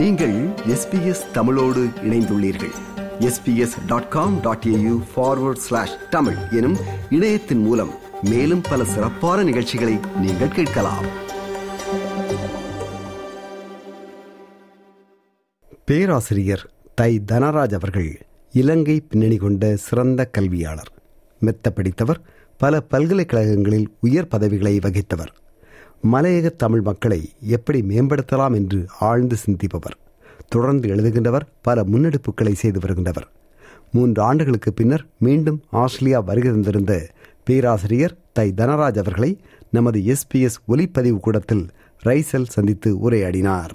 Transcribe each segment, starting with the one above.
நீங்கள் எஸ்பிஎஸ் தமிழோடு இணைந்துள்ளீர்கள். SBS dot com dot AU forward slash Tamil எனும் இணையத்தின் மூலம் மேலும் பல சிறப்பான நிகழ்ச்சிகளை நீங்கள் கேட்கலாம். பேராசிரியர் தை தனராஜ் அவர்கள் இலங்கை பின்னணி கொண்ட சிறந்த கல்வியாளர். மெத்த படித்தவர் பல பல்கலைக்கழகங்களில் உயர் பதவிகளை வகித்தவர். மலையக தமிழ் மக்களை எப்படி மேம்படுத்தலாம் என்று ஆழ்ந்து சிந்திப்பவர். தொடர்ந்து எழுதுகின்றவர் பல முன்னெடுப்புகளை செய்து வருகின்றவர். மூன்று ஆண்டுகளுக்கு பின்னர் மீண்டும் ஆஸ்திரேலியா வருகை தந்திருந்த பேராசிரியர் தை தனராஜ் அவர்களை நமது எஸ்பிஎஸ் ஒலிப்பதிவு கூடத்தில் ரைசல் சந்தித்து உரையாடினார்.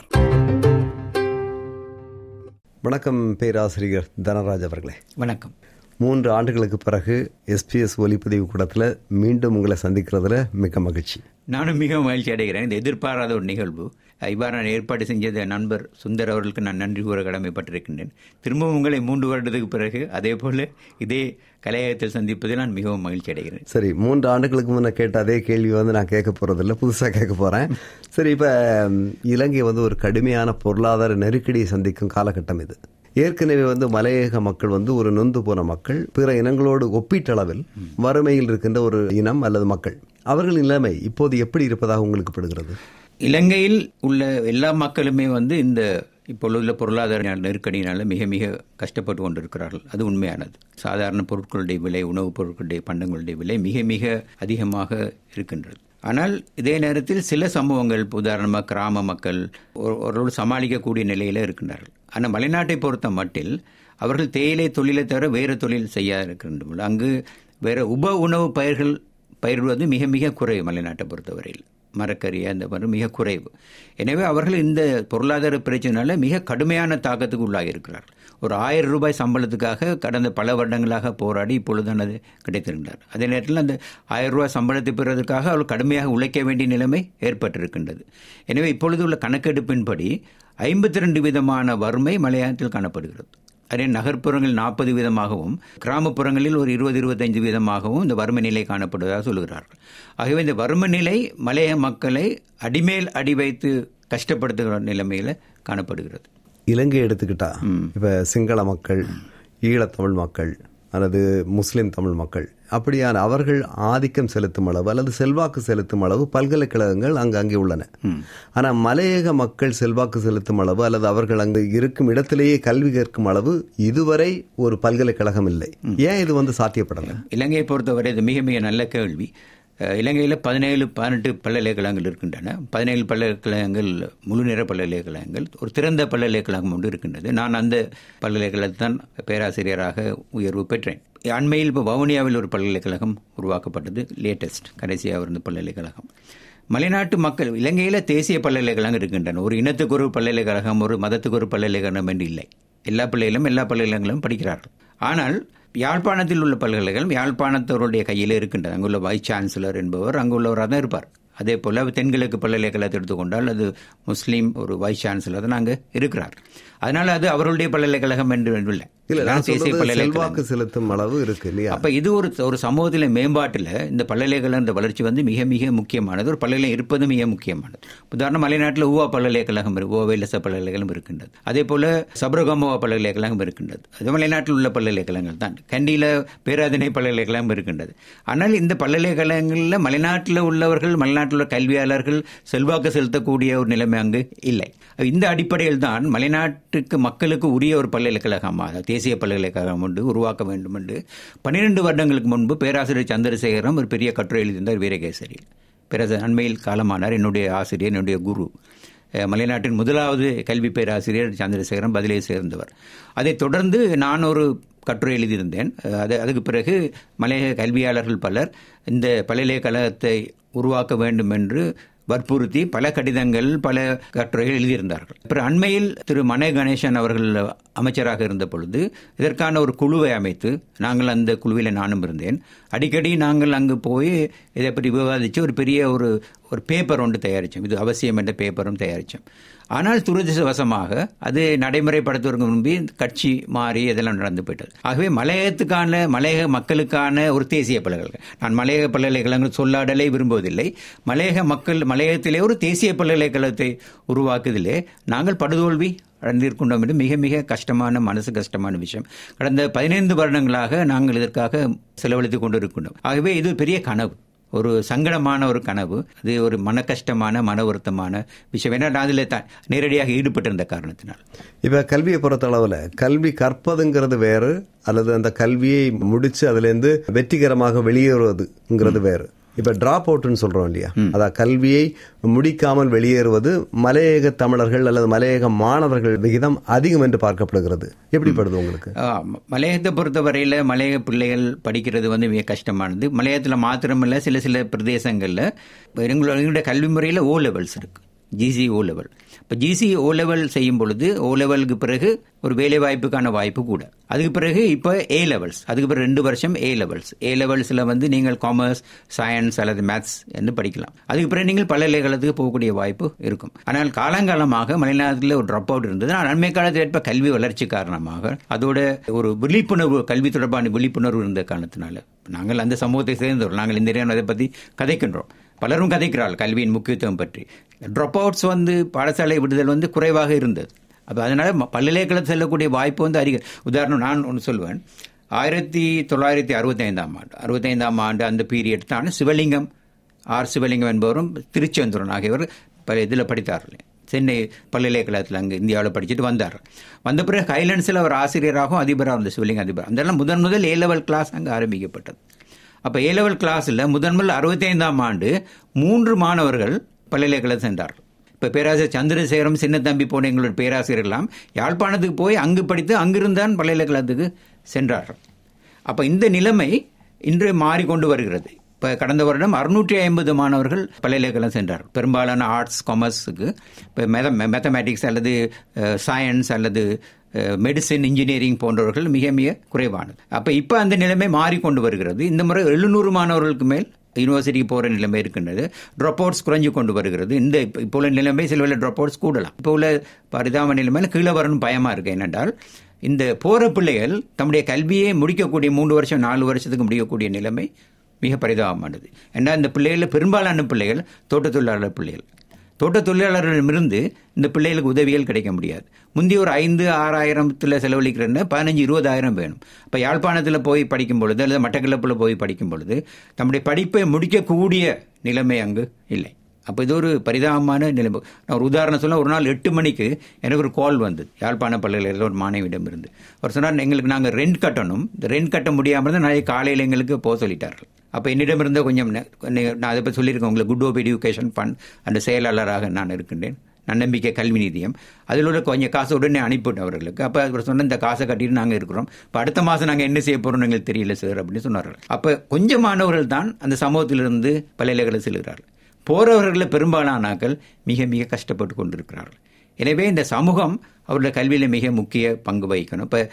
வணக்கம் பேராசிரியர் தனராஜ் அவர்களே. வணக்கம். மூன்று ஆண்டுகளுக்கு பிறகு எஸ்பிஎஸ் ஒலிப்பதிவு கூடத்தில் மீண்டும் உங்களை சந்திக்கிறதுல மிக மகிழ்ச்சி. நானும் மிக மகிழ்ச்சி அடைகிறேன். இந்த எதிர்பாராத ஒரு நிகழ்வு. இவ்வாறு நான் ஏற்பாடு செஞ்சது நண்பர் சுந்தர் அவர்களுக்கு நான் நன்றி கூற கடமைப்பட்டிருக்கின்றேன். திரும்பவும் உங்களை மூன்று வருடத்துக்கு பிறகு அதே போல இதே கலையகத்தில் சந்திப்பதில் நான் மிகவும் மகிழ்ச்சி அடைகிறேன். சரி மூன்று ஆண்டுகளுக்கு முன்ன கேட்ட அதே கேள்வி வந்து நான் கேட்க போறதில்ல. புதுசாக கேட்க போறேன். சரி இப்ப இலங்கை வந்து ஒரு கடுமையான பொருளாதார நெருக்கடியை சந்திக்கும் காலகட்டம் இது. ஏற்கனவே வந்து மலையக மக்கள் வந்து ஒரு நொந்து போன மக்கள் பிற இனங்களோடு ஒப்பீட்டளவில் வறுமையில் இருக்கின்ற ஒரு இனம் அல்லது மக்கள். அவர்கள் நிலைமை இப்போது எப்படி இருப்பதாக உங்களுக்கு படுகிறது இலங்கையில் உள்ள எல்லா மக்களுமே வந்து இந்த இப்பொழுதுள்ள பொருளாதார நெருக்கடியினால மிக மிக கஷ்டப்பட்டு கொண்டிருக்கிறார்கள். அது உண்மையானது. சாதாரண பொருட்களுடைய விலை உணவுப் பொருட்களுடைய பண்டங்களுடைய விலை மிக மிக அதிகமாக இருக்கின்றது. ஆனால் இதே நேரத்தில் சில சமூகங்கள் உதாரணமாக கிராம மக்கள் ஓரளவு சமாளிக்கக்கூடிய நிலையில் இருக்கின்றார்கள். ஆனால் மலைநாட்டை பொறுத்த மட்டில் அவர்கள் தேயிலை தொழிலை தவிர வேறு தொழில் செய்ய இருக்கின்றனர். அங்கு வேறு உப உணவு பயிர்கள் பயிர்வது மிக மிக குறைவு மலைநாட்டை பொறுத்தவரையில். மரக்கறி அந்த மாதிரி மிக குறைவு. எனவே அவர்கள் இந்த பொருளாதார பிரச்சனையினால மிக கடுமையான தாக்கத்துக்கு உள்ளாகி இருக்கிறார்கள் ஒரு ஆயிரம் ரூபாய் சம்பளத்துக்காக கடந்த பல வருடங்களாக போராடி இப்பொழுது அது கிடைத்திருக்கிறார் அதே நேரத்தில் அந்த ஆயிரம் ரூபாய் சம்பளத்தை பெறுவதற்காக அவள் கடுமையாக உழைக்க வேண்டிய நிலைமை ஏற்பட்டிருக்கின்றது. எனவே இப்பொழுது உள்ள கணக்கெடுப்பின்படி ஐம்பத்தி ரெண்டு விதமான வறுமை மலையாளத்தில் காணப்படுகிறது. அதே நகர்ப்புறங்களில் நாற்பது வீதமாகவும் கிராமப்புறங்களில் ஒரு இருபது இருபத்தைந்து வீதமாகவும் இந்த வறுமை நிலை காணப்படுவதாக சொல்கிறார்கள் ஆகவே இந்த வறுமை நிலை மலைய மக்களை அடிமேல் அடி வைத்து கஷ்டப்படுத்துகிற நிலைமையில் காணப்படுகிறது. இலங்கை எடுத்துக்கிட்டா இப்போ சிங்கள மக்கள் ஈழத்தமிழ் மக்கள் அல்லது முஸ்லிம் தமிழ் மக்கள் அப்படியான அவர்கள் ஆதிக்கம் செலுத்தும் அளவு அல்லது செல்வாக்கு செலுத்தும் அளவு பல்கலைக்கழகங்கள் அங்கு அங்கே உள்ளன. ஆனால் மலையக மக்கள் செல்வாக்கு செலுத்தும் அளவு அல்லது அவர்கள் அங்கு இருக்கும் இடத்திலேயே கல்வி கற்கும் அளவு இதுவரை ஒரு பல்கலைக்கழகம் இல்லை. ஏன் இது வந்து சாத்தியப்படல? இலங்கையை பொறுத்தவரை இது மிக மிக நல்ல கேள்வி. இலங்கையில் பதினேழு பதினெட்டு பல்கலைக்கழகங்கள் இருக்கின்றன. பதினேழு பல்கலைக்கழகங்கள் முழுநேர பல்கலைக்கழகங்கள் ஒரு திறந்த பல்கலைக்கழகம் ஒன்று இருக்கின்றது. நான் அந்த பல்கலைக்கழகத்தான் பேராசிரியராக உயர்வு பெற்றேன். அண்மையில் இப்போ வவுனியாவில் ஒரு பல்கலைக்கழகம் உருவாக்கப்பட்டது லேட்டஸ்ட் கடைசியாக இருந்த பல்கலைக்கழகம். மலைநாட்டு மக்கள் இலங்கையில் தேசிய பல்கலைக்கழகம் இருக்கின்றன. ஒரு இனத்துக்கு ஒரு பல்கலைக்கழகம் ஒரு மதத்துக்கு ஒரு பல்கலைக்கழகம் என்று இல்லை. எல்லா பிள்ளைகளும் எல்லா பல்கலைக்கழகங்களும் படிக்கிறார்கள். ஆனால் யாழ்ப்பாணத்தில் உள்ள பல்கலைக்கழகம் யாழ்ப்பாணத்தவருடைய கையில் இருக்கின்றது. அங்குள்ள வைஸ் சான்சலர் என்பவர் அங்குள்ளவராக தான் இருப்பார். அதே போல் தென்கிழக்கு பல்கலைக்கழகத்தை எடுத்துக்கொண்டால் அது முஸ்லீம் ஒரு வைஸ் சான்சலர் தான் அங்கே இருக்கிறார். அதனால அது அவர்களுடைய பல்கலைக்கழகம் என்று இல்லை செல்வாக்கு செலுத்தும் அளவு இருக்கு இல்லையா? அப்ப இது ஒரு ஒரு சமூகத்தில மேம்பாட்டில் இந்த பல்கலைக்கழக இந்த வளர்ச்சி வந்து மிக மிக முக்கியமானது. ஒரு பல்கலை இருப்பது மிக முக்கியமானது. உதாரணம் மலைநாட்டில் ஊவா பல்கலைக்கழகம் ஓவேலச பல்கலைக்கழகம் இருக்கின்றது. அதே போல சபரகமோவா பல்கலைக்கழகம் இருக்கின்றது. அது மலைநாட்டில் உள்ள பல்கலைக்கழகங்கள் தான். கண்டியில பேராதனை பல்கலைக்கழகம் இருக்கின்றது. ஆனால் இந்த பல்கலைக்கழகங்களில் மலைநாட்டில் உள்ளவர்கள் மலைநாட்டில் உள்ள கல்வியாளர்கள் செல்வாக்கு செலுத்தக்கூடிய ஒரு நிலைமை அங்கு இல்லை. இந்த அடிப்படையில் தான் நாட்டுக்கு மக்களுக்கு உரிய ஒரு பல்கலைக்கழகமாக தேசிய பல்கலைக்கழகம் ஒன்று உருவாக்க வேண்டும் என்று பன்னிரெண்டு வருடங்களுக்கு முன்பு பேராசிரியர் சந்திரசேகரம் ஒரு பெரிய கட்டுரை எழுதியிருந்தார் வீரகேசரி. பேராசிரியர் அண்மையில் காலமானார் என்னுடைய ஆசிரியர் என்னுடைய குரு. மலைநாட்டின் முதலாவது கல்வி பேராசிரியர் சந்திரசேகரம் பதிலே சேர்ந்தவர். அதைத் தொடர்ந்து நான் ஒரு கட்டுரை எழுதியிருந்தேன். அது அதுக்கு பிறகு மலையக கல்வியாளர்கள் பலர் இந்த பல்கலைக்கழகத்தை உருவாக்க வேண்டும் என்று வற்புறுத்தி பல கடிதங்கள் பல கட்டுரைகள் எழுதியிருந்தார்கள். அப்புறம் அண்மையில் திரு மனை கணேசன் அவர்கள் அமைச்சராக இருந்த பொழுது இதற்கான ஒரு குழுவை அமைத்து நாங்கள் அந்த குழுவில் நானும் இருந்தேன். அடிக்கடி நாங்கள் அங்கு போய் இதை பற்றி விவாதித்து ஒரு பெரிய ஒரு ஒரு பேப்பர் ஒன்று தயாரித்தோம் இது அவசியம் என்ற பேப்பரும் தயாரித்தோம் ஆனால் துரதிருஷ்டவசமாக அது நடைமுறைப்படுத்துவதற்கு முன்பே கட்சி மாறி இதெல்லாம் நடந்து போயிட்டது. ஆகவே மலையகத்துக்கான மலையக மக்களுக்கான ஒரு தேசிய பல்கலைக்கழகம். நான் மலையக பல்கலைக்கழகங்கள் சொல்லாடலை விரும்புவதில்லை. மலையக மக்கள் மலையகத்திலே ஒரு தேசிய பல்கலைக்கழகத்தை உருவாக்குதிலே நாங்கள் படுதோல்வி அடைந்திருக்கின்றோம் என்று மிக மிக கஷ்டமான மனசு கஷ்டமான விஷயம். கடந்த பதினைந்து வருடங்களாக நாங்கள் இதற்காக செலவழித்துக் கொண்டிருக்கின்றோம். ஆகவே இது பெரிய கனவு. ஒரு சங்கடமான ஒரு கனவு. அது ஒரு மன கஷ்டமான மன வருத்தமான விஷயம். ஏன்னா நான் அதில் த- நேரடியாக ஈடுபட்டிருந்த காரணத்தினால். இப்ப கல்வியை பொறுத்தளவுல கல்வி கற்பதுங்கிறது வேறு அல்லது அந்த கல்வியை முடிச்சு அதுல இருந்து வெற்றிகரமாக வெளியேறுவதுங்கிறது வேறு. இப்ப டிராப் அவுட்னு சொல்றோம் இல்லையா? அதான் கல்வியை முடிக்காமல் வெளியேறுவது மலையக தமிழர்கள் அல்லது மலையக மாணவர்கள் விகிதம் அதிகம் என்று பார்க்கப்படுகிறது. எப்படிப்படுது உங்களுக்கு? மலையகத்தை பொறுத்தவரையில் மலையக பிள்ளைகள் படிக்கிறது வந்து மிக கஷ்டமானது. மலையகத்தில் மாத்திரமில்ல சில சில பிரதேசங்களில் எங்களோட எங்களுடைய கல்வி முறையில் ஓ லெவல்ஸ் இருக்கு. ஜிசி ஓ லெவல் இப்போ ஜிசி ஓ லெவல் செய்யும் பொழுது ஓ லெவலுக்கு பிறகு ஒரு வேலை வாய்ப்புக்கான வாய்ப்பு கூட. அதுக்கு பிறகு இப்போ ஏ லெவல்ஸ் அதுக்கு பிறகு ரெண்டு வருஷம் ஏ லெவல்ஸ் ஏ லெவல்ஸில் வந்து நீங்கள் காமர்ஸ் சயின்ஸ் அல்லது மேத்ஸ் என்று படிக்கலாம். அதுக்கு பிறகு நீங்கள் பல்கலைக்கழகத்துக்கு போகக்கூடிய வாய்ப்பு இருக்கும். ஆனால் காலங்காலமாக மலைநாட்டில் ஒரு ட்ராப் அவுட் இருந்தது. ஆனால் அண்மை காலத்தில் ஏற்ப கல்வி வளர்ச்சி காரணமாக அதோட ஒரு விழிப்புணர்வு கல்வி தொடர்பான விழிப்புணர்வு இருந்த காரணத்தினால நாங்கள் அந்த சமூகத்தை சேர்ந்தோம் நாங்கள் இந்த அதை பற்றி கதைக்கின்றோம். பலரும் கதைக்கிறாள் கல்வியின் முக்கியத்துவம் பற்றி. ட்ராப் அவுட்ஸ் வந்து பாடசாலை விடுதல் வந்து குறைவாக இருந்தது. அப்போ அதனால் பல்கலைக்கழகம் செல்லக்கூடிய வாய்ப்பு வந்து அதிக உதாரணம் நான் ஒன்று சொல்வேன் ஆயிரத்தி தொள்ளாயிரத்தி அறுபத்தைந்தாம் ஆண்டு அறுபத்தைந்தாம் ஆண்டு அந்த பீரியட் தான் சிவலிங்கம் ஆர் சிவலிங்கம் என்பவரும் திருச்செந்தூரன் ஆகியவர் பல இதில் படித்தார்கள். சென்னை பல்கலைக்கழகத்தில் அங்கே இந்தியாவில் படிச்சுட்டு வந்தார். வந்த பிறகு ஹைலண்ட்ஸில் அவர் ஆசிரியராகவும் அதிபராக இருந்த சிவலிங்க அதிபர். அதெல்லாம் முதன் முதல் ஏ லெவல் கிளாஸ் அங்கே ஆரம்பிக்கப்பட்டது. அப்போ ஏ லெவல் கிளாஸில் முதன் முதல் அறுபத்தைந்தாம் ஆண்டு மூன்று மாணவர்கள் பல்கலைக்கழகம் சென்றார். இப்போ பேராசிரியர் சந்திரசேகரம் சின்னத்தம்பி போன எங்களோட பேராசிரியர் எல்லாம் யாழ்ப்பாணத்துக்கு போய் அங்கு படித்து அங்கிருந்தான் பல்கலைக்கழகத்துக்கு சென்றார். அப்போ இந்த நிலைமை இன்று மாறிக்கொண்டு வருகிறது. இப்போ கடந்த வருடம் அறுநூற்றி ஐம்பது மாணவர்கள் பல்கலைக்கழகம் சென்றார். பெரும்பாலான ஆர்ட்ஸ் காமர்ஸுக்கு இப்போ மெத மேத்தமேட்டிக்ஸ் அல்லது சயின்ஸ் அல்லது மெடிசின் இன்ஜினியரிங் போன்றவர்கள் மிக மிக குறைவானது. அப்போ இப்போ அந்த நிலைமை மாறிக்கொண்டு வருகிறது. இந்த முறை எழுநூறு மாணவர்களுக்கு மேல் யூனிவர்சிட்டிக்கு போகிற நிலைமை இருக்கின்றது. ட்ராப் அவுட்ஸ் குறைஞ்சு கொண்டு வருகிறது. இந்த இப்போ உள்ள நிலைமை சில வேலை ட்ராப் அவுட்ஸ் கூடலாம். இப்போ உள்ள பரிதாப நிலைமையில் கீழே வரணும் பயமாக இருக்குது என்னென்றால் இந்த போகிற பிள்ளைகள் தம்முடைய கல்வியை முடிக்கக்கூடிய மூன்று வருஷம் நாலு வருஷத்துக்கு முடிக்கக்கூடிய நிலைமை மிக பரிதாபமானது. ஏன்னா இந்த பிள்ளைகள் பெரும்பாலான பிள்ளைகள் தோட்ட தொழிலாளர் பிள்ளைகள். தோட்ட தொழிலாளர்களிடமிருந்து இந்த பிள்ளைகளுக்கு உதவிகள் கிடைக்க முடியாது. முந்தைய ஒரு ஐந்து ஆறாயிரத்தில் செலவழிக்கிறேன்னு பதினஞ்சு இருபதாயிரம் வேணும். இப்போ யாழ்ப்பாணத்தில் போய் படிக்கும் பொழுது அல்லது மட்டக்களப்பில் போய் படிக்கும் பொழுது தம்முடைய படிப்பை முடிக்கக்கூடிய நிலைமை அங்கு இல்லை. அப்போ இது ஒரு பரிதாபமான நிலைமை. நான் ஒரு உதாரணம் சொல்ல ஒரு நாள் எட்டு மணிக்கு எனக்கு ஒரு கால் வந்தது. யாழ்ப்பாண பல்கலைக்கழகத்தில் ஒரு மாணவியிடம் இருந்து அவர் சொன்னார் எங்களுக்கு நாங்கள் ரெண்ட் கட்டணும். இந்த ரெண்ட் கட்ட முடியாமல் தான் நாளைக்கு காலையில் எங்களுக்கு போக சொல்லிட்டார்கள். அப்போ என்னிடம் கொஞ்சம் நான் அதை பற்றி சொல்லியிருக்கேன். உங்களுக்கு குட் ஓப் எஜுகேஷன் ஃபண்ட் அந்த செயலாளராக நான் இருக்கின்றேன். நன்னம்பிக்கை கல்வி நிதியம். அதில் உள்ள கொஞ்சம் காசு உடனே அனுப்பிவிட்டேன் அவர்களுக்கு. அப்போ அவர் சொன்ன இந்த காசை கட்டிட்டு நாங்கள் இருக்கிறோம். இப்போ அடுத்த மாதம் நாங்கள் என்ன செய்ய போகிறோம்னு எங்களுக்கு தெரியல சார் அப்படின்னு சொன்னார்கள். அப்போ கொஞ்சம் மாணவர்கள் தான் அந்த சமூகத்திலிருந்து பல்கலைக்கழகம் செல்கிறார்கள். போகிறவர்களில் பெரும்பாலானாக்கள் மிக மிக கஷ்டப்பட்டு கொண்டிருக்கிறார்கள். எனவே இந்த சமூகம் அவருடைய கல்வியில் மிக முக்கிய பங்கு வகிக்கணும். இப்போ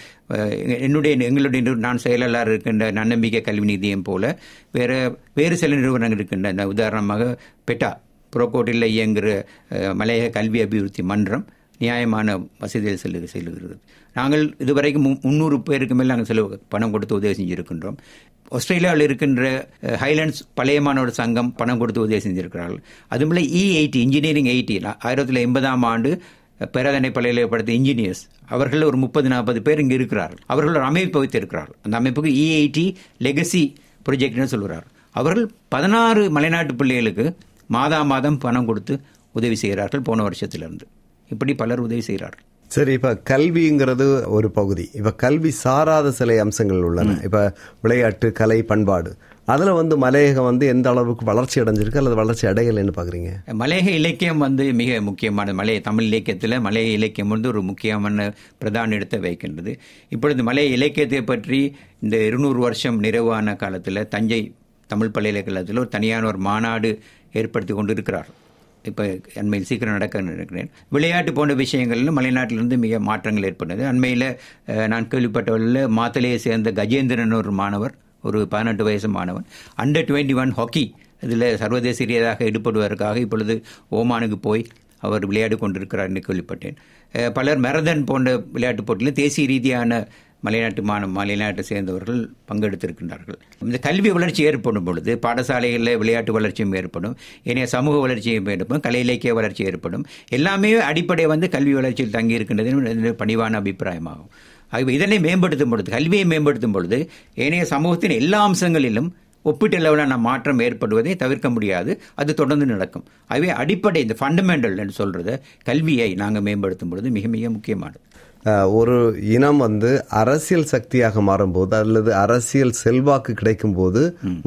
என்னுடைய எங்களுடைய நான் செயலாளர் இருக்கின்ற நன்னம்பிக்கை கல்வி நிதியம் போல வேறு வேறு சில நிறுவனங்கள் இருக்கின்ற இந்த உதாரணமாக பெட்டா புறக்கோட்டில் இயங்குகிற மலையக கல்வி அபிவிருத்தி மன்றம் நியாயமான வசதியில் செல்லு செல்லுகிறது. நாங்கள் இதுவரைக்கும் மு- முந்நூறு பேருக்கு மேல் நாங்கள் செலவு பணம் கொடுத்து உதவி செஞ்சுருக்கின்றோம். ஆஸ்திரேலியாவில் இருக்கின்ற ஹைலண்ட்ஸ் பழைய மாணவர் சங்கம் பணம் கொடுத்து உதவி செஞ்சிருக்கிறார்கள். அதுமில்ல இ எயிட்டி இன்ஜினியரிங் எயிட்டி ஆயிரத்தி எண்பதாம் ஆண்டு பேராதனை பள்ளியில் பல்கலைக்கழகப்படுத்த இன்ஜினியர்ஸ் அவர்கள் ஒரு முப்பது நாற்பது பேர் இங்கே இருக்கிறார்கள். அவர்கள் ஒரு அமைப்பு வைத்திருக்கிறார்கள். அந்த அமைப்புக்கு இஐடி லெகசி ப்ரொஜெக்ட்னு சொல்கிறார் அவர்கள் பதினாறு மலைநாட்டு பிள்ளைகளுக்கு மாதா மாதம் பணம் கொடுத்து உதவி செய்கிறார்கள் போன வருஷத்திலிருந்து. இப்படி பலர் உதவி செய்கிறார்கள். சரி இப்ப கல்விங்கிறது ஒரு பகுதி. இப்ப கல்வி சாராத சில அம்சங்கள் உள்ளன. இப்ப விளையாட்டு கலை பண்பாடு. அதுல வந்து மலையகம் வந்து எந்த அளவுக்கு வளர்ச்சி அடைஞ்சிருக்கு? அல்லது வளர்ச்சி அடையலைன்னு பாக்குறீங்க? மலையக இலக்கியம் வந்து மிக முக்கியமானது. மலைய தமிழ் இலக்கியத்தில் மலைய இலக்கியம் வந்து ஒரு முக்கியமான பிரதான இடத்தை வைக்கின்றது. இப்பொழுது மலைய இலக்கியத்தை பற்றி இந்த இருநூறு வருஷம் நிறைவான காலத்தில் தஞ்சை தமிழ் பல்கலைக்கழகத்தில் ஒரு தனியான ஒரு மாநாடு ஏற்படுத்தி கொண்டு இருக்கிறார் இப்போ அண்மையில் சீக்கிரம் நடக்க நினைக்கிறேன். விளையாட்டு போன்ற விஷயங்களிலும் மலைநாட்டிலிருந்து மிக மாற்றங்கள் ஏற்பட்டது. அண்மையில் நான் கேள்விப்பட்டவர்களில் மாத்தலையை சேர்ந்த கஜேந்திரன் ஒரு மாணவர் ஒரு பதினெட்டு வயசு மாணவன். அண்டர் டுவெண்ட்டி ஒன் ஹாக்கி இதில் சர்வதேச ரீதியாக ஈடுபடுவதற்காக இப்பொழுது ஓமானுக்கு போய் அவர் விளையாடி கொண்டிருக்கிறார் என்று கேள்விப்பட்டேன். பலர் மெரதன் போன்ற விளையாட்டுப் போட்டியில் தேசிய ரீதியான மலைநாட்டு மாணவ மலைநாட்டை சேர்ந்தவர்கள் பங்கெடுத்திருக்கின்றார்கள். இந்த கல்வி வளர்ச்சி ஏற்படும் பொழுது பாடசாலைகளில் விளையாட்டு வளர்ச்சியும் ஏற்படும் ஏனைய சமூக வளர்ச்சியும் ஏற்படும் கலை இலக்கிய வளர்ச்சி ஏற்படும். எல்லாமே அடிப்படை வந்து கல்வி வளர்ச்சியில் தங்கியிருக்கின்றது பணிவான அபிப்பிராயமாகும். ஆகவே இதனை மேம்படுத்தும் பொழுது கல்வியை மேம்படுத்தும் பொழுது ஏனைய சமூகத்தின் எல்லா அம்சங்களிலும் ஒப்பீட்டு ஒப்பீட்டளவிலான மாற்றம் ஏற்படுவதை தவிர்க்க முடியாது. அது தொடர்ந்து நடக்கும். ஆகவே அடிப்படை இந்த ஃபண்டமெண்டல் என்று சொல்றத கல்வியை நாங்கள் மேம்படுத்தும் பொழுது மிக மிக முக்கியமானது. ஒரு இனம் வந்து அரசியல் சக்தியாக மாறும்போது அல்லது அரசியல் செல்வாக்கு கிடைக்கும் போது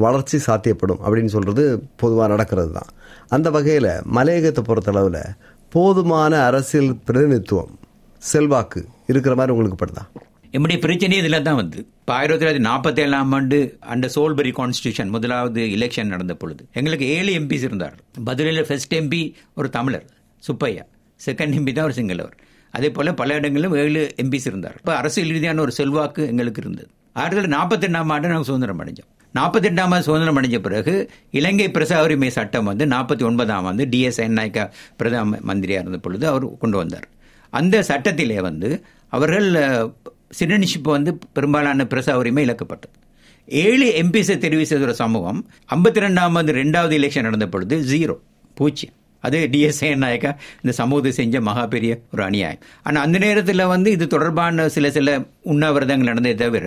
வளர்ச்சி சாத்தியப்படும் அப்படின்னு சொல்றது பொதுவாக நடக்கிறது தான் அந்த வகையில் மலையகத்தை பொறுத்தளவில் போதுமான அரசியல் பிரதிநிதித்துவம் செல்வாக்கு இருக்கிற மாதிரி உங்களுக்கு படுதா? என்னுடைய பிரச்சனை இதில் தான் வந்து. இப்போ ஆயிரத்தி தொள்ளாயிரத்தி நாற்பத்தி ஏழாம் ஆண்டு அந்த சோல்பரி கான்ஸ்டியூஷன் முதலாவது எலெக்ஷன் நடந்த பொழுது எங்களுக்கு ஏழு எம்பிஸ் இருந்தார் பதிலில் ஃபர்ஸ்ட் எம்பி ஒரு தமிழர் சுப்பையா. செகண்ட் எம்பி தான் ஒரு சிங்களவர். அதே போல பல இடங்களிலும் ஏழு எம்பிஸ் இருந்தார். இப்போ அரசியல் ரீதியான ஒரு செல்வாக்கு எங்களுக்கு இருந்தது. ஆயிரத்தி தொள்ளாயிரத்தி நாற்பத்தி ரெண்டாம் ஆண்டு நாங்கள் சுதந்திரம் அடைஞ்சோம். நாற்பத்தி எட்டாம் ஆண்டு சுதந்திரம் அடைஞ்ச பிறகு இலங்கை பிரசா உரிமை சட்டம் வந்து நாற்பத்தி ஒன்பதாம் ஆண்டு டிஎஸ் என் நாயக்கா பிரதம மந்திரியாக இருந்த பொழுது அவர் கொண்டு வந்தார். அந்த சட்டத்திலே வந்து அவர்கள் சிட்டிசன்ஷிப் வந்து பெரும்பாலான பிரசா உரிமை இழக்கப்பட்டது. ஏழு எம்பிஸை தெரிவு செய்த ஒரு சமூகம் ஐம்பத்தி ரெண்டாம் ஆண்டு ரெண்டாவது எலெக்ஷன் நடந்த பொழுது ஜீரோ பூஜ்ஜியம். அது டிஎஸ்ஏ நாயக்கா இந்த சமூகத்தை செஞ்ச மகா பெரிய ஒரு அநியாயம். ஆனால் அந்த நேரத்தில் வந்து இது தொடர்பான சில சில உண்ணாவிரதங்கள் நடந்ததை தவிர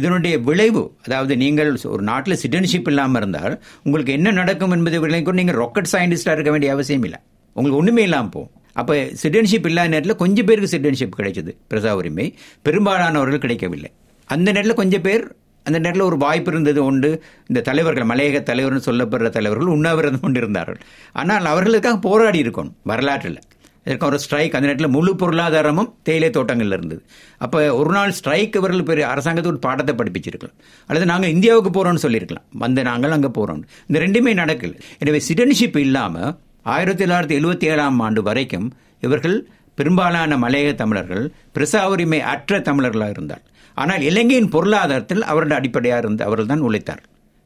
இதனுடைய விளைவு அதாவது நீங்கள் ஒரு நாட்டில் சிட்டிசன்ஷிப் இல்லாமல் இருந்தால் உங்களுக்கு என்ன நடக்கும் என்பதை விளைவு நீங்கள் ராக்கெட் சயின்டிஸ்டாக இருக்க வேண்டிய அவசியம் இல்லை. உங்களுக்கு ஒன்றுமே இல்லாமல் போகும். அப்போ சிட்டிசன்ஷிப் இல்லாத நேரத்தில் கொஞ்சம் பேருக்கு சிட்டிசன்ஷிப் கிடைச்சது. பிரசா உரிமை பெரும்பாலானவர்கள் கிடைக்கவில்லை. அந்த நேரத்தில் கொஞ்சம் பேர் அந்த நேரத்தில் ஒரு வாய்ப்பு இருந்தது உண்டு. இந்த தலைவர்கள் மலையக தலைவர்னு சொல்லப்படுற தலைவர்கள் உண்ணாவிரதம் கொண்டு இருந்தார்கள் ஆனால் அவர்களுக்காக போராடி இருக்கணும் வரலாற்றில். இதற்கு ஒரு ஸ்ட்ரைக் அந்த நேரத்தில் முழு பொருளாதாரமும் தேயிலை தோட்டங்களில் இருந்தது. அப்போ ஒரு நாள் ஸ்ட்ரைக் இவர்கள் பெரிய அரசாங்கத்துக்கு ஒரு பாடத்தை படிப்பிச்சிருக்கலாம். அல்லது நாங்கள் இந்தியாவுக்கு போகிறோம்னு சொல்லியிருக்கலாம் வந்து நாங்கள் அங்கே போகிறோம் இந்த ரெண்டுமே நடக்கல. எனவே சிட்டிசன்ஷிப் இல்லாமல் ஆயிரத்தி தொள்ளாயிரத்தி எழுபத்தி ஏழாம் ஆண்டு வரைக்கும் இவர்கள் பெரும்பாலான மலையக தமிழர்கள் பிரசா உரிமை அற்ற தமிழர்களாக இருந்தார் ஆனால் இலங்கையின் பொருளாதாரத்தில் அவருடைய அடிப்படையாக இருந்து அவர்கள் தான் உழைத்தார்.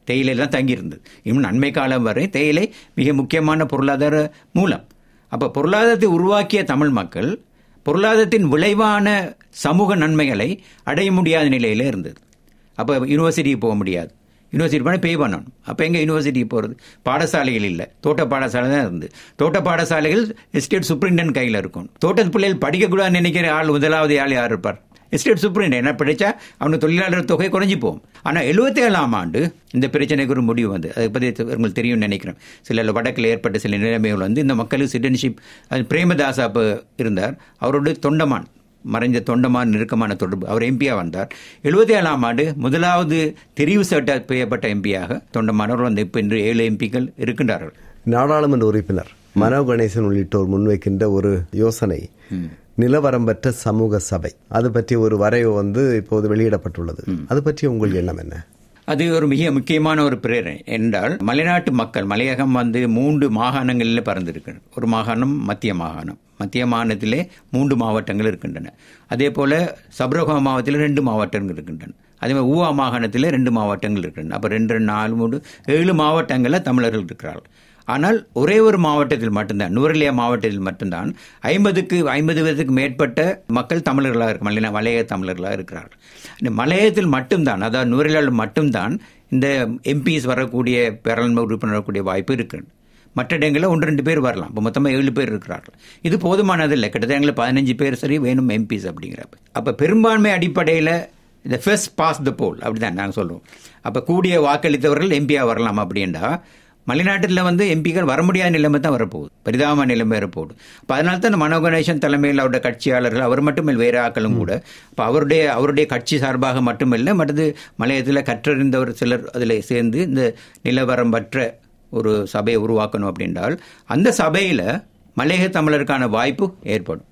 தேயிலை தான் தங்கியிருந்தது. இன்னும் நன்மை காலம் வரை தேயிலை மிக முக்கியமான பொருளாதார மூலம். அப்போ பொருளாதாரத்தை உருவாக்கிய தமிழ் மக்கள் பொருளாதாரத்தின் விளைவான சமூக நன்மைகளை அடைய முடியாத நிலையில் இருந்தது. அப்போ யூனிவர்சிட்டிக்கு போக முடியாது. யூனிவர்சிட்டி போனால் பே பண்ணணும். அப்போ எங்கே யூனிவர்சிட்டிக்கு போகிறது பாடசாலைகள் இல்லை. தோட்ட பாடசாலை தான் இருந்து தோட்ட பாடசாலைகள் எஸ்டேட் சூப்ரிண்டன் கையில் இருக்கும் தோட்டத்து பிள்ளைகள் படிக்கக்கூடாதுன்னு நினைக்கிற ஆள் முதலாவது ஆள் யார் இருப்பார்? எஸ்டேட் சூப்பரிண்ட் என்ன படித்தா அவனுக்கு தொழிலாளர் தொகை குறைஞ்சி போகும் ஆனால் எழுபத்தி ஏழாம் ஆண்டு இந்த பிரச்சனைக்கு ஒரு முடிவு வந்து அதை பற்றி உங்களுக்கு தெரியும்னு நினைக்கிறேன். சில வடக்கில் ஏற்பட்ட சில நிலைமைகள் வந்து இந்த மக்களுக்கு சிட்டிசன்ஷிப் பிரேமதாஸ் அப்போ இருந்தார். அவருடைய தொண்டமான் மறைந்த தொண்டமான் நெருக்கமான தொடர்பு. அவர் எம்பியா வந்தார். எழுபத்தி ஏழாம் ஆண்டு முதலாவது தெரிவு சட்ட செய்யப்பட்ட எம்பியாக தொண்டமானவர் வந்து இப்போ இன்று ஏழு எம்பிக்கள் இருக்கின்றார்கள். நாடாளுமன்ற உறுப்பினர் மனோ கணேசன் உள்ளிட்டோர் முன்வைக்கின்ற ஒரு யோசனை. நிலவரம்பற்ற சமூக சபை. அது பற்றி ஒரு வரைவு வந்து இப்போது வெளியிடப்பட்டுள்ளது. அது பற்றி உங்கள் எண்ணம் என்ன? அது ஒரு மிக முக்கியமான ஒரு பிரேரணை. என்றால் மலைநாட்டு மக்கள் மலையகம் வந்து மூன்று மாகாணங்களில் பறந்திருக்கு ஒரு மாகாணம் மத்திய மாகாணம். மத்திய மாநிலத்திலே மூன்று மாவட்டங்கள் இருக்கின்றன. அதே போல சப்ரகா மாவட்டத்தில் ரெண்டு மாவட்டங்கள் இருக்கின்றன. அதே மாதிரி ஊவா மாகாணத்தில் ரெண்டு மாவட்டங்கள் இருக்கின்றன. அப்போ ரெண்டு நாலு மூணு ஏழு மாவட்டங்களில் தமிழர்கள் இருக்கிறார்கள். ஆனால் ஒரே ஒரு மாவட்டத்தில் மட்டும்தான் நூரலியா மாவட்டத்தில் மட்டும்தான் ஐம்பதுக்கு ஐம்பது வயதுக்கு மேற்பட்ட மக்கள் தமிழர்களாக இருக்க மலைய மலைய தமிழர்களாக இருக்கிறார்கள். இந்த மலையத்தில் மட்டும்தான் அதாவது நூரலியாவில் மட்டும்தான் இந்த எம்பிஸ் வரக்கூடிய பேரலாண்மை உறுப்பினர் வரக்கூடிய வாய்ப்பு இருக்கிறது. மற்ற இடங்களில் ஒன்று ரெண்டு பேர் வரலாம். இப்போ மொத்தமாக ஏழு பேர் இருக்கிறார்கள். இது போதுமானது இல்லை கிட்டத்தட்ட எங்களுக்கு பதினஞ்சு பேர் சரி வேணும் எம்பிஸ் அப்படிங்கிறப்ப. அப்போ பெரும்பான்மை அடிப்படையில் இந்த ஃபர்ஸ்ட் பாஸ் த போல் அப்படி தான் நாங்கள் சொல்லுவோம் அப்போ கூடிய வாக்களித்தவர்கள் எம்பியாக வரலாம் அப்படின்டா மலைநாட்டில் வந்து எம்பிக்கள் வர முடியாத நிலைமை தான் வரப்போகுது. பரிதாப நிலைமை வரப்போகுது. அப்போ அதனால தான் மனோ கணேசன் தலைமையில் அவருடைய கட்சியாளர்கள் அவர் மட்டுமில்லை வேறு ஆக்களும் கூட. இப்போ அவருடைய அவருடைய கட்சி சார்பாக மட்டுமில்லை மற்றது மலையத்தில் கற்றறிந்தவர் சிலர் அதில் சேர்ந்து இந்த நிலவரம்பற்ற ஒரு சபையை உருவாக்கணும் அப்படின்றால் அந்த சபையில் மலையக தமிழருக்கான வாய்ப்பு ஏற்படும்.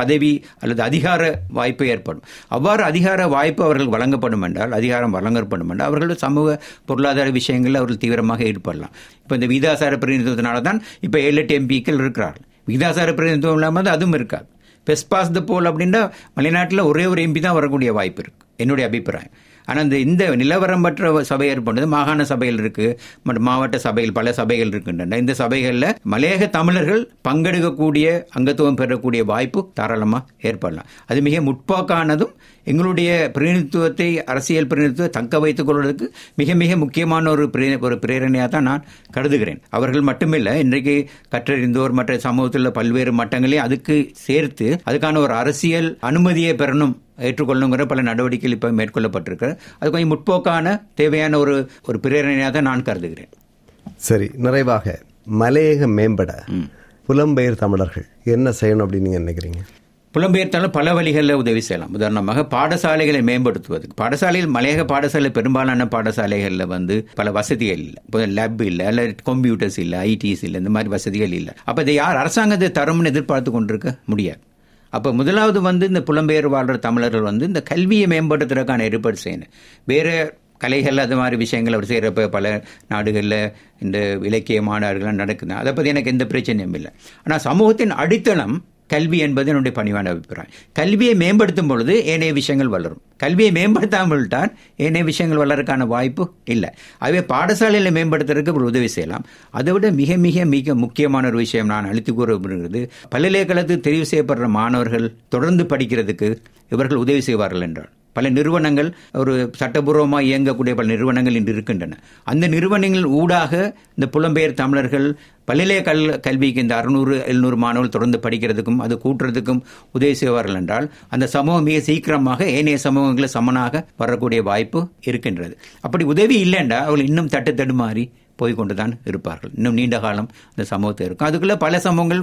பதவி அல்லது அதிகார வாய்ப்பு ஏற்படும். அவ்வாறு அதிகார வாய்ப்பு அவர்கள் வழங்கப்படும் என்றால் அதிகாரம் வழங்கப்படும் என்றால் அவர்கள் சமூக பொருளாதார விஷயங்களில் அவர்கள் தீவிரமாக ஈடுபடலாம். இப்போ இந்த விகிதாசார பிரதிநிதித்துவத்தினால தான் இப்போ ஏழு எட்டு எம்பிக்கள் இருக்கிறார்கள். விகிதாசார பிரதிநிதித்துவம் இல்லாமல் அதுவும் இருக்காது. பெஸ்பாஸ் த போல் அப்படின்னா மலைநாட்டில் ஒரே ஒரு எம்பி தான் வரக்கூடிய வாய்ப்பு இருக்குது என்னுடைய அபிப்பிராயம். ஆனால் இந்த இந்த நிலவரம்பற்ற சபை ஏற்பட்டது மாகாண சபையில் இருக்கு மற்றும் மாவட்ட சபையில் பல சபைகள் இருக்கின்றன. இந்த சபைகளில் மலையக தமிழர்கள் பங்கெடுக்கக்கூடிய அங்கத்துவம் பெறக்கூடிய வாய்ப்பு தாராளமாக ஏற்படலாம். அது மிக முற்போக்கானதும் எங்களுடைய பிரதிநிதித்துவத்தை அரசியல் பிரதிநிதித்துவத்தை தக்க வைத்துக் கொள்வதற்கு மிக மிக முக்கியமான ஒரு பிரே- ஒரு பிரேரணையாக தான் நான் கருதுகிறேன். அவர்கள் மட்டுமில்லை இன்றைக்கு கற்றறிந்தோர் மற்ற சமூகத்தில் உள்ள பல்வேறு மட்டங்களையும் அதுக்கு சேர்த்து அதுக்கான ஒரு அரசியல் அனுமதியை பெறணும் ஏற்றுக்கொள்ளுங்கிற பல நடவடிக்கைகள் இப்போ மேற்கொள்ளப்பட்டிருக்கு. அது கொஞ்சம் முற்போக்கான தேவையான ஒரு ஒரு பிரேரணையாக நான் கருதுகிறேன். சரி நிறைவாக மலையக மேம்பட புலம்பெயர் தமிழர்கள் என்ன செய்யணும் அப்படின்னு நீங்க நினைக்கிறீங்க? புலம்பெயர்த்தாலும் பல வழிகளில் உதவி செய்யலாம். உதாரணமாக பாடசாலைகளை மேம்படுத்துவதற்கு. பாடசாலையில் மலையக பாடசாலை பெரும்பாலான பாடசாலைகளில் வந்து பல வசதிகள் இல்லை. இப்போ லேப் இல்லை அல்ல கம்ப்யூட்டர்ஸ் இல்லை ஐடிஸ் இல்லை இந்த மாதிரி வசதிகள் இல்லை. அப்போ இதை யார் அரசாங்கத்தை தரும்னு எதிர்பார்த்து கொண்டிருக்க முடியாது. அப்போ முதலாவது வந்து இந்த புலம்பெயர் வாழ்கிற தமிழர்கள் வந்து இந்த கல்வியை மேம்படுத்துறதுக்கான ஏற்பாடு செய்யணும். வேற கலைகள் அது மாதிரி விஷயங்கள் அவர் செய்கிறப்ப பல நாடுகளில் இந்த இலக்கிய மாநாடுகள்லாம் நடக்குது. அதை பற்றி எனக்கு எந்த பிரச்சனையும் இல்லை. ஆனால் சமூகத்தின் அடித்தளம் கல்வி என்பது என்னுடைய பணிவான அபிப்பிராயம். கல்வியை மேம்படுத்தும் பொழுது ஏனைய விஷயங்கள் வளரும். கல்வியை மேம்படுத்தாமல் தான் ஏனைய விஷயங்கள் வளருக்கான வாய்ப்பு இல்லை. அதுவே பாடசாலையில் மேம்படுத்துறதுக்கு ஒரு உதவி செய்யலாம். அதை விட மிக மிக மிக முக்கியமான ஒரு விஷயம் நான் அழுத்தி கூற விரும்புகிறது பல்கலைக்கழகத்தில் தெரிவு செய்யப்படுற மாணவர்கள் தொடர்ந்து படிக்கிறதுக்கு இவர்கள் உதவி செய்வார்கள் என்றால். பல நிறுவனங்கள் ஒரு சட்டபூர்வமாக இயங்கக்கூடிய பல நிறுவனங்கள் இன்று இருக்கின்றன. அந்த நிறுவனங்கள் ஊடாக இந்த புலம்பெயர் தமிழர்கள் பல்கலை கல் கல்விக்கு இந்த அறுநூறு எழுநூறு மாணவர்கள் தொடர்ந்து படிக்கிறதுக்கும் அது கூட்டுறதுக்கும் உதவி செய்வார்கள் என்றால் அந்த சமூகம் மிக சீக்கிரமாக ஏனைய சமூகங்களை சமனாக வரக்கூடிய வாய்ப்பு இருக்கின்றது. அப்படி உதவி இல்லைண்டா அவர்கள் இன்னும் தட்டு தடுமாறி போய்கொண்டு தான் இருப்பார்கள். இன்னும் நீண்ட காலம் அந்த சமூகத்தில் இருக்கும். அதுக்குள்ள பல சமூகங்கள்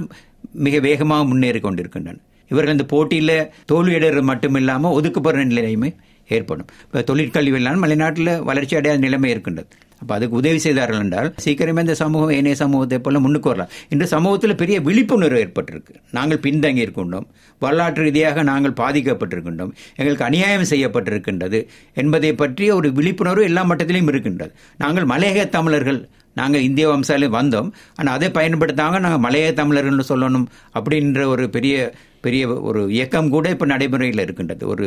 மிக வேகமாக முன்னேறி கொண்டிருக்கின்றன இவர்கள் இந்த போட்டியில் தோல்வியடைறது மட்டும் இல்லாமல் ஒதுக்கப்படுற நிலையுமே ஏற்படும். இப்போ தொழிற்கல்வி இல்லாமல் மலைநாட்டில் வளர்ச்சி அடையாத நிலைமை இருக்கின்றது. அப்போ அதுக்கு உதவி செய்தார்கள் என்றால் சீக்கிரமே இந்த சமூகம் ஏனைய சமூகத்தை போல முன்னுக்கு வரலாம். இன்று சமூகத்தில் பெரிய விழிப்புணர்வு ஏற்பட்டிருக்கு. நாங்கள் பின்தங்கி இருக்கின்றோம். வரலாற்று ரீதியாக நாங்கள் பாதிக்கப்பட்டிருக்கின்றோம். எங்களுக்கு அநியாயம் செய்யப்பட்டிருக்கின்றது என்பதை பற்றிய ஒரு விழிப்புணர்வு எல்லா மட்டத்திலையும் இருக்கின்றது. நாங்கள் மலையக தமிழர்கள் நாங்கள் இந்திய வம்சாலே வந்தோம். ஆனால் அதை பயன்படுத்தாங்க நாங்கள் மலைய தமிழர்கள்னு சொல்லணும் அப்படின்ற ஒரு பெரிய பெரிய ஒரு இயக்கம் கூட இப்போ நடைமுறையில் இருக்கின்றது. ஒரு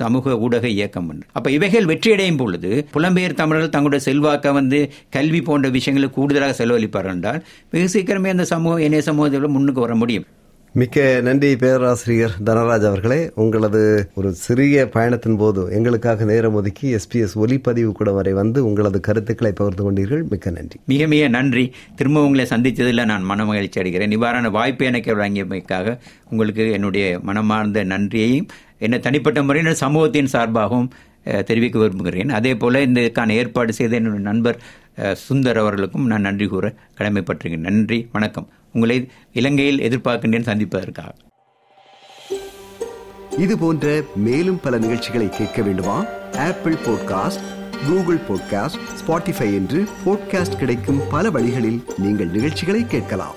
சமூக ஊடக இயக்கம் ஒன்று. அப்போ இவைகள் வெற்றியடையும் பொழுது புலம்பெயர் தமிழர்கள் தங்களுடைய செல்வாக்க வந்து கல்வி போன்ற விஷயங்களுக்கு கூடுதலாக செலவழிப்பார்கள் என்றால் மிக சீக்கிரமே அந்த சமூகம் இணைய சமூகத்தில் முன்னுக்கு வர முடியும். மிக்க நன்றி பேராசிரியர் தனராஜ் அவர்களே. உங்களது ஒரு சிறிய பயணத்தின் போது எங்களுக்காக நேரம் ஒதுக்கி எஸ்பிஎஸ் ஒலிப்பதிவு கூட வரை வந்து உங்களது கருத்துக்களை பகிர்ந்து கொண்டீர்கள். மிக்க நன்றி. மிக மிக நன்றி. திரும்ப உங்களை சந்தித்ததில் நான் மன மகிழ்ச்சி அடைகிறேன். நிவாரண வாய்ப்பு எனக்கு வழங்கியமைக்காக உங்களுக்கு என்னுடைய மனமார்ந்த நன்றியையும் என்ன தனிப்பட்ட முறையில் சமூகத்தின் சார்பாகவும் தெரிவிக்க விரும்புகிறேன். அதே போல இதுக்கான ஏற்பாடு செய்த என்னுடைய நண்பர் சுந்தர் அவர்களுக்கும் நான் நன்றி கூற கடமைப்பட்டிருக்கிறேன். நன்றி வணக்கம். உங்களை இலங்கையில் எதிர்பார்க்கின்றேன் சந்திப்பதற்காக. இது போன்ற மேலும் பல நிகழ்ச்சிகளை கேட்க வேண்டுமா? Apple podcast Google podcast Spotify என்று பாட்காஸ்ட் கிடைக்கும் பல வழிகளில் நீங்கள் நிகழ்ச்சிகளை கேட்கலாம்.